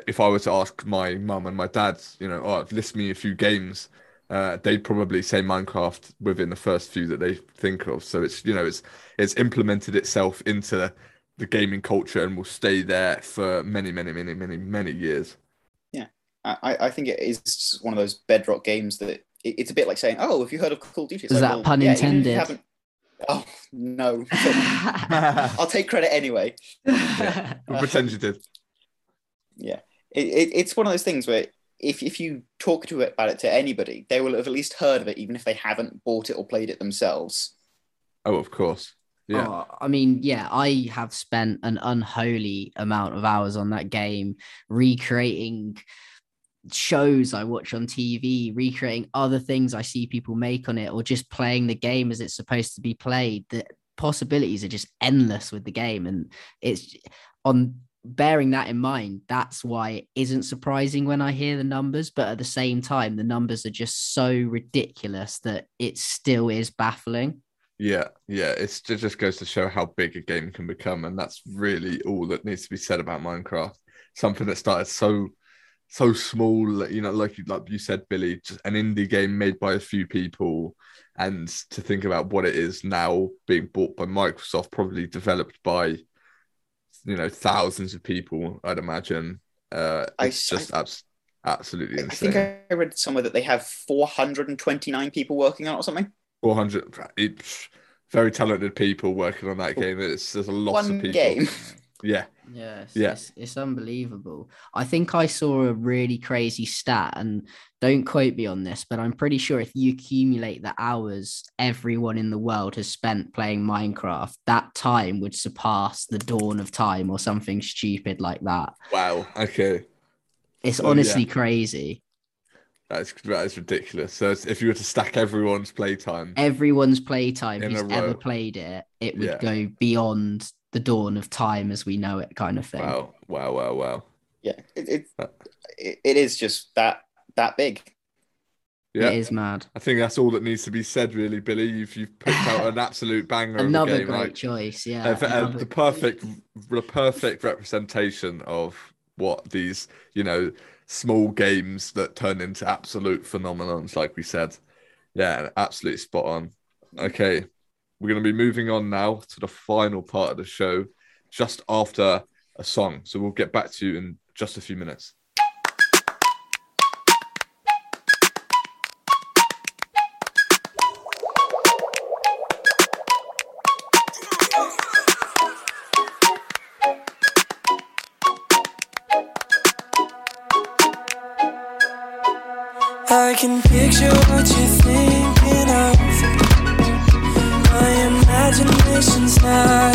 if I were to ask my mum and my dad, you know, oh, list me a few games, uh, they'd probably say Minecraft within the first few that they think of. So it's you know it's it's implemented itself into the gaming culture and will stay there for many many many many many years. Yeah, I I think it is one of those bedrock games that it's a bit like saying, "Oh, have you heard of Call of Duty?" Is like, that well, pun yeah, intended? Oh no! I'll take credit anyway. Yeah. We'll pretend you did. Yeah, it, it, it's one of those things where if if you talk to it about it to anybody, they will have at least heard of it, even if they haven't bought it or played it themselves. Oh, of course. Yeah. Oh, I mean, yeah, I have spent an unholy amount of hours on that game recreating shows I watch on TV, recreating other things I see people make on it, or just playing the game as it's supposed to be played. The possibilities are just endless with the game. And it's on bearing that in mind, that's why it isn't surprising when I hear the numbers. But at the same time, the numbers are just so ridiculous that it still is baffling. Yeah, yeah, it's, it just goes to show how big a game can become, and that's really all that needs to be said about Minecraft. Something that started so so small, you know, like you like you said, Billy, just an indie game made by a few people, and to think about what it is now being bought by Microsoft, probably developed by you know thousands of people, I'd imagine. Uh, it's I- just abs- absolutely I think I read somewhere that they have 429 people working on it or something. 400 it's very talented people working on that oh, game. It's there's a lot of One people. game. Yeah, Yeah, it's, Yeah. It's, it's unbelievable. I think I saw a really crazy stat, and don't quote me on this, but I'm pretty sure if you accumulate the hours everyone in the world has spent playing Minecraft, that time would surpass the dawn of time or something stupid like that. wow. Okay. It's Oh, yeah. honestly crazy. That's that is ridiculous. So it's- if you were to stack everyone's playtime, Everyone's playtime In who's a ever played it, it would Yeah. go beyond the dawn of time as we know it, kind of thing. wow, wow, wow, wow. Yeah, it, it, Uh. it, it is just that that big. Yeah, It is mad. I think that's all that needs to be said, really, Billy. You've you've picked out an absolute banger Another of a game, great right? choice. Yeah. Uh, uh, the perfect, the perfect representation of what these, you know, small games that turn into absolute phenomenons, like we said. Yeah, absolutely spot on. Okay, we're going to be moving on now to the final part of the show, just after a song. So we'll get back to you in just a few minutes. I can picture what you're thinking of. My imagination's not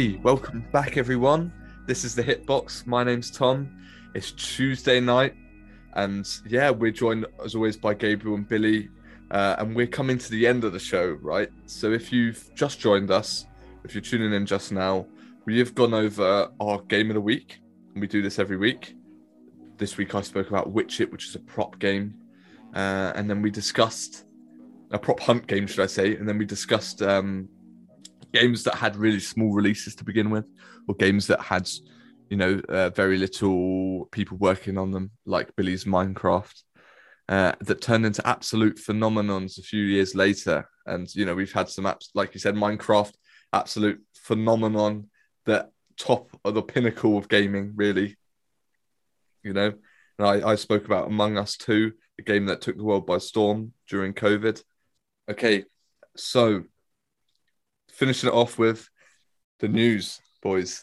Okay, welcome back, everyone. This is the Hitbox. My name's Tom. It's Tuesday night, and yeah, we're joined as always by Gabriel and Billy, uh, and we're coming to the end of the show, right? So if you've just joined us, if you're tuning in just now, we have gone over our game of the week, and we do this every week. This week I spoke about Witch It, which is a prop game, uh, and then we discussed a prop hunt game, should I say? And then we discussed um, games that had really small releases to begin with, or games that had, you know, uh, very little people working on them, like Billy's Minecraft, uh, that turned into absolute phenomenons a few years later. And you know, we've had some apps, like you said, Minecraft, absolute phenomenon that top of the pinnacle of gaming, really. You know, and I, I spoke about Among Us 2, a game that took the world by storm during COVID. Okay, so finishing it off with the news, boys.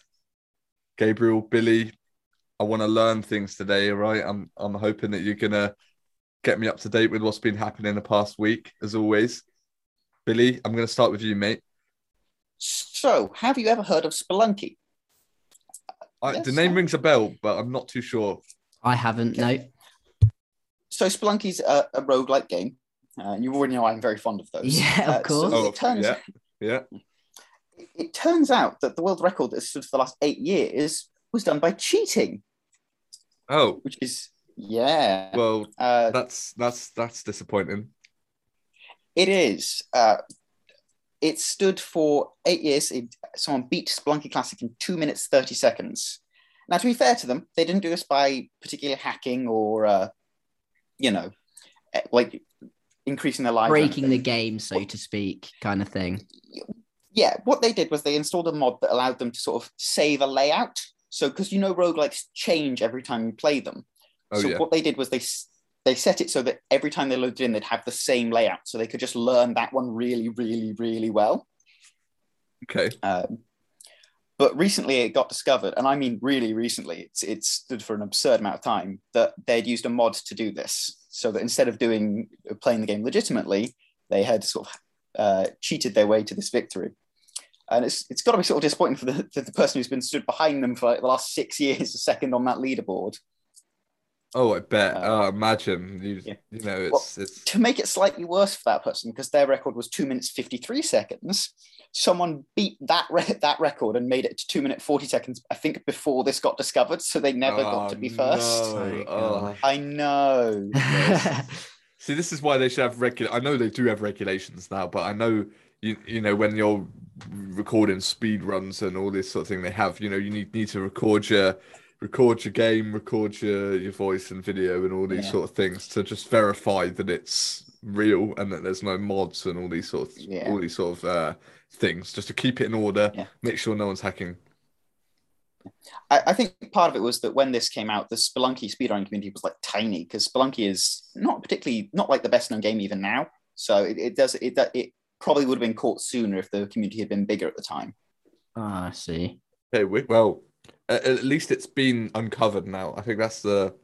Gabriel, Billy, I want to learn things today. right? I'm I'm hoping that you're gonna get me up to date with what's been happening in the past week, as always. Billy, I'm gonna start with you, mate. So, have you ever heard of Spelunky? I, Yes, the name I- rings a bell, but I'm not too sure. I haven't. No. So, Spelunky's a, a roguelike game. Uh, and you already know I'm very fond of those. Yeah, of Uh, course. Oh, it turns yeah, yeah. It turns out that the world record that stood for the last eight years was done by cheating, Oh, which is yeah. well, uh, that's that's that's disappointing. it is. Uh, it stood for eight years. It, someone beat Spelunky Classic in two minutes thirty seconds. Now, to be fair to them, they didn't do this by particular hacking or, uh, you know, eh, like increasing their life. Breaking the game, so to speak, kind of thing. Yeah, what they did was they installed a mod that allowed them to sort of save a layout. So, because you know, roguelikes change every time you play them. Oh so, yeah. what they did was they they set it so that every time they loaded in, they'd have the same layout, so they could just learn that one really, really, really well. Okay. Um, but recently, it got discovered, and I mean really recently. It's it stood for an absurd amount of time that they'd used a mod to do this, so that instead of doing playing the game legitimately, they had sort of uh, cheated their way to this victory. And it's it's got to be sort of disappointing for the, for the person who's been stood behind them for like the last six years, second on that leaderboard. Oh, I bet. Uh, oh, imagine you. yeah. You know, it's Well, it's. To make it slightly worse for that person, because their record was two minutes fifty three seconds, someone beat that re- that record and made it to two minute forty seconds. I think before this got discovered, so they never got to be Oh, first. no. Oh, Oh. I know. See, this is why they should have regular. I know they do have regulations now, but I know you you know when you're recording speed runs and all this sort of thing, they have you know you need need to record your record your game, record your your voice and video and all these Yeah. sort of things to just verify that it's real and that there's no mods and all these sort of Yeah. all these sort of uh, things just to keep it in order, Yeah. make sure no one's hacking. I, I think part of it was that when this came out, the Spelunky speedrunning community was like tiny because Spelunky is not particularly not like the best known game even now. So it, it does it it probably would have been caught sooner if the community had been bigger at the time. Ah, I see. Okay, we, well, at, at least it's been uncovered now. I think that's the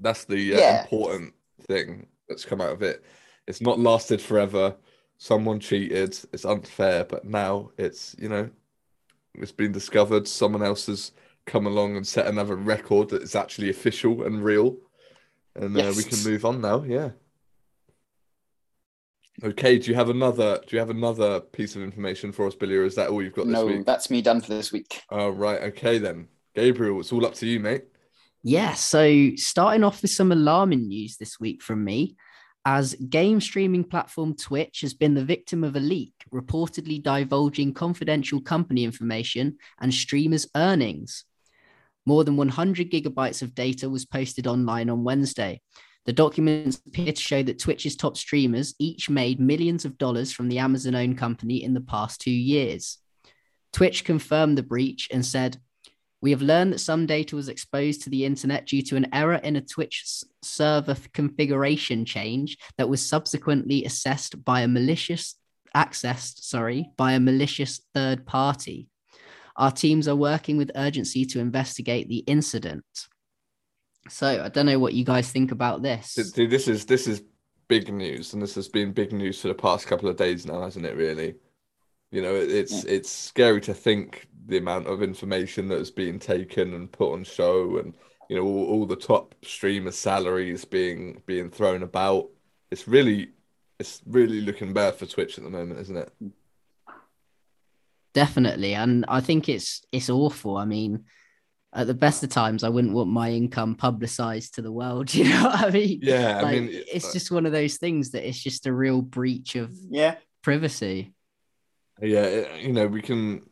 that's the uh, Yeah. important thing that's come out of it. It's not lasted forever. Someone cheated. It's unfair, but now it's you know it's been discovered. Someone else has come along and set another record that is actually official and real, and uh, we can move on now. Yeah. Okay. Do you have another? Do you have another piece of information for us, Billy, or is that all you've got this No, week? that's me done for this week. Oh, right. Okay, then. Gabriel, it's all up to you, mate. Yeah, so starting off with some alarming news this week from me, as game streaming platform Twitch has been the victim of a leak reportedly divulging confidential company information and streamers' earnings. More than 100 gigabytes of data was posted online on Wednesday. The documents appear to show that Twitch's top streamers each made millions of dollars from the Amazon owned company in the past two years. Twitch confirmed the breach and said, we have learned that some data was exposed to the internet due to an error in a Twitch server configuration change that was subsequently assessed by a malicious accessed, sorry, by a malicious third party. Our teams are working with urgency to investigate the incident. So I don't know what you guys think about this. Dude, this is this is big news, and this has been big news for the past couple of days now, hasn't it? Really, You know, it, it's it's scary to think the amount of information that's being taken and put on show, and you know, all, all the top streamers' salaries being being thrown about. It's really, it's really looking bad for Twitch at the moment, isn't it? Definitely, and I think it's it's awful. I mean, at the best of times, I wouldn't want my income publicized to the world. You know what I mean? Yeah, I mean, it's uh, just one of those things that it's just a real breach of Yeah. privacy. Yeah, it- you know, we can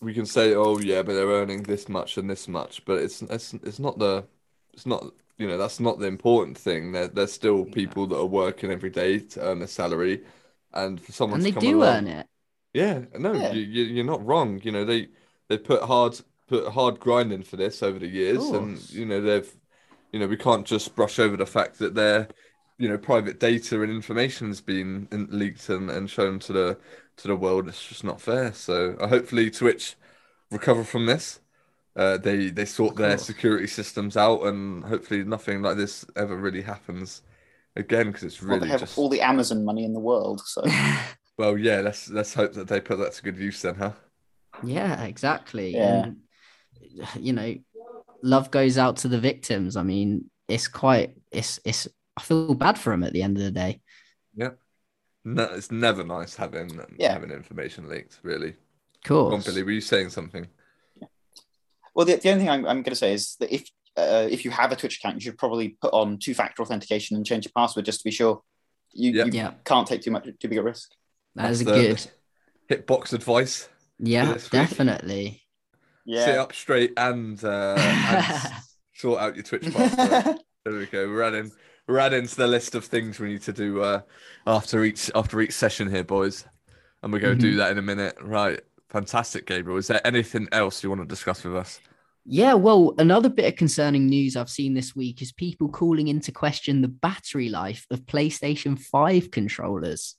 we can say, oh yeah, but they're earning this much and this much, but it's it's it's not the it's not you know that's not the important thing. They're they're still people that are working every day to earn a salary, and for someone and to they come do along, earn it. yeah, no, Yeah. you, you you're not wrong. You know, they they put hard put hard grinding for this over the years, and you know they've you know we can't just brush over the fact that their you know private data and information's been leaked and, and shown to the to the world. It's just not fair. So uh, hopefully Twitch recover from this. Uh, they they sort their security systems out, and hopefully nothing like this ever really happens again because it's Well, they really have just all the Amazon money in the world, so well yeah. Let's let's hope that they put that to good use then, huh? Yeah, exactly. Yeah. And you know, love goes out to the victims. I mean, it's quite it's it's I feel bad for them at the end of the day. Yeah. No, it's never nice having Yeah. having information leaked. Really, Cool. Go on. Billy, were you saying something? Well, the, the only thing I'm, I'm going to say is that if uh, if you have a Twitch account, you should probably put on two factor authentication and change your password just to be sure. You, Yeah. you Yeah. can't take too much too big a risk. That is a That's the- good. Hitbox advice: Yeah, this definitely. sit up straight and uh, and sort out your Twitch password. There we go. We're adding we're adding to the list of things we need to do uh, after each after each session here, boys. And we're going to do Mhm. that in a minute. Right. Fantastic, Gabriel. Is there anything else you want to discuss with us? Yeah, well, another bit of concerning news I've seen this week is people calling into question the battery life of PlayStation 5 controllers.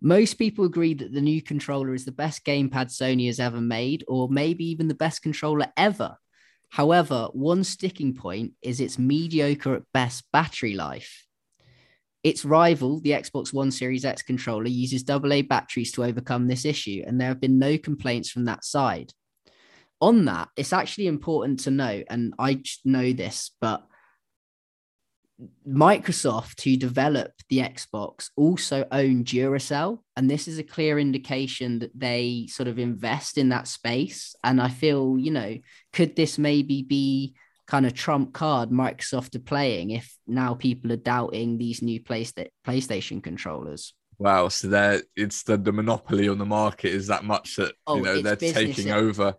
Most people agree that the new controller is the best gamepad Sony has ever made, or maybe even the best controller ever. However, one sticking point is its mediocre at best battery life. Its rival, the Xbox One Series X controller, uses AA batteries to overcome this issue, and there have been no complaints from that side on that, it's actually important to note, and I know this, but Microsoft, who developed the Xbox, also own Duracell. And this is a clear indication that they sort of invest in that space. And I feel, you know, could this maybe be kind of trump card Microsoft are playing if now people are doubting these new Playsta- PlayStation controllers? Wow, so there it's the, the monopoly on the market is that much that Oh, you know they're taking over.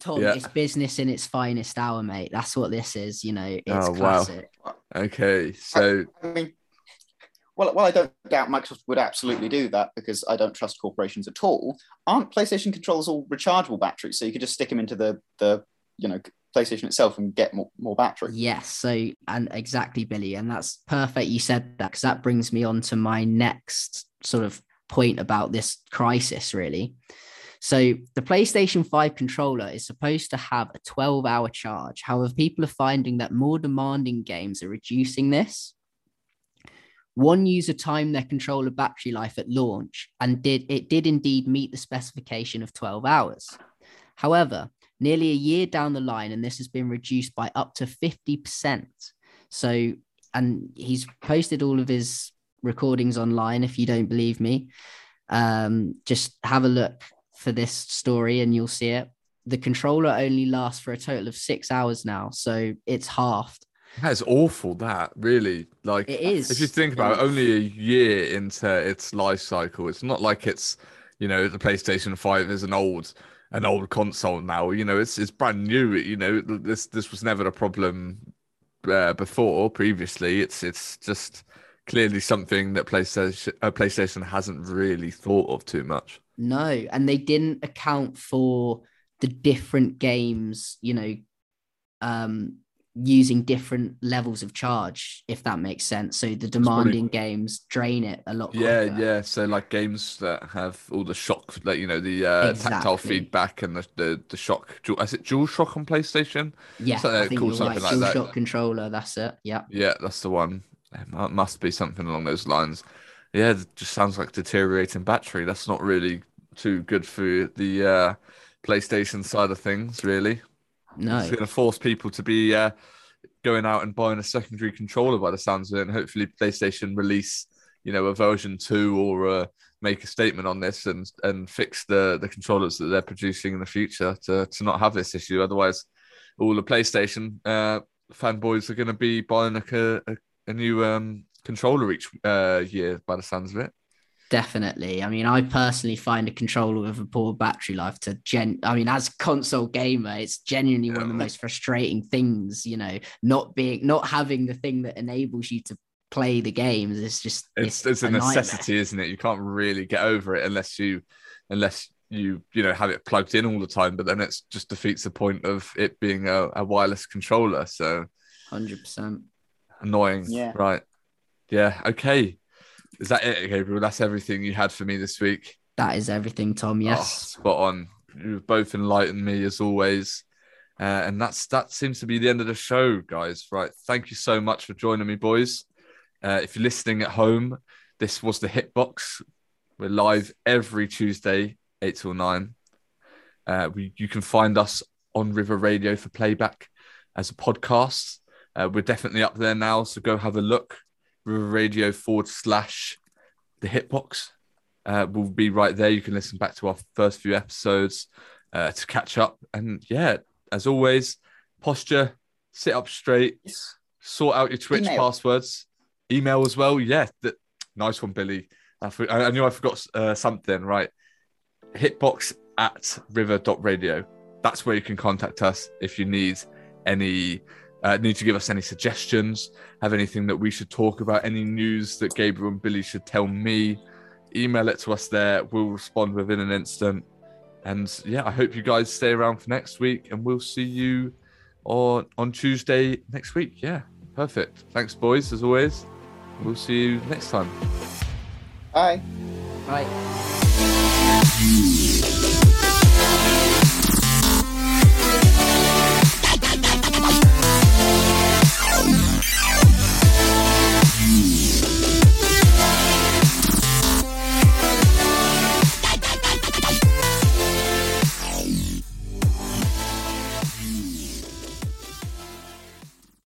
Tom, Yeah. it's business in its finest hour, mate. That's what this is. You know, it's Oh, wow. classic. Okay, so I mean, well, well, I don't doubt Microsoft would absolutely do that because I don't trust corporations at all. Aren't PlayStation controllers all rechargeable batteries? So you could just stick them into the the you know PlayStation itself and get more, more battery. Yes. So, and exactly, Billy. And that's perfect. You said that because that brings me on to my next sort of point about this crisis, really. So, the PlayStation 5 controller is supposed to have a 12 hour charge. However, people are finding that more demanding games are reducing this. One user timed their controller battery life at launch and did it did indeed meet the specification of 12 hours. However, nearly a year down the line, and this has been reduced by up to 50%. So, and he's posted all of his recordings online if you don't believe me. Um, just have a look for this story and you'll see it. The controller only lasts for a total of six hours now, so it's halved. that's awful. That really like It is. If you think about it, only a year into its life cycle, it's not like it's, you know, the PlayStation Five is an old, an old console now. You know, it's it's brand new. You know, this this was never a problem uh, before. Previously, it's it's just clearly something that PlayStation uh, PlayStation hasn't really thought of too much. No, and they didn't account for the different games, you know, um, using different levels of charge, if that makes sense. So the demanding games drain it a lot. Yeah, quicker. yeah. So like games that have all the shock, like you know, the uh, tactile feedback and the the, the shock. Is it Dual Shock on PlayStation? Yeah, Something I think you're right. like Dual that. Shock controller. That's it. Yeah. Yeah, that's the one. It must be something along those lines. Yeah, it just sounds like deteriorating battery. That's not really too good for the uh, PlayStation side of things, really. No, It's going to force people to be uh, going out and buying a secondary controller by the sounds of it, and hopefully PlayStation release, you know, a version two or uh, make a statement on this and and fix the the controllers that they're producing in the future to to not have this issue. Otherwise, all the PlayStation uh, fanboys are going to be buying like a, a, a new um, controller each uh, year by the sounds of it. Definitely. I mean, I personally find a controller with a poor battery life to gen. I mean, as console gamer, it's genuinely one of the most frustrating things. You know, not being, not having the thing that enables you to play the games. It's just it's it's a nightmare. necessity, isn't it? You can't really get over it unless you unless you you know have it plugged in all the time. But then it's just defeats the point of it being a, a wireless controller. So Hundred percent. annoying. Yeah. Right. Yeah. Okay. Is that it, Gabriel? That's everything you had for me this week. That is everything, Tom. Oh, Yes. spot on. You've both enlightened me as always. Uh, and that's that seems to be the end of the show, guys. Right. Thank you so much for joining me, boys. Uh, if you're listening at home, this was the Hitbox. We're live every Tuesday, 8 till 9. Uh, we, you can find us on River Radio for playback as a podcast. Uh, we're definitely up there now, so go have a look. River Radio forward slash the Hitbox uh, will be right there. You can listen back to our first few episodes uh, to catch up. And yeah, as always, posture, sit up straight, sort out your Twitch Email. passwords, email as well. Yeah, th- nice one, Billy. I, for- I knew I forgot uh, something. Right, hitbox at river.radio. That's where you can contact us if you need any. Uh, need to give us any suggestions, have anything that we should talk about, any news that Gabriel and Billy should tell me, email it to us there. We'll respond within an instant. And yeah, I hope you guys stay around for next week and we'll see you on on Tuesday next week. Yeah, perfect. Thanks, boys, as always. We'll see you next time. Bye. Right.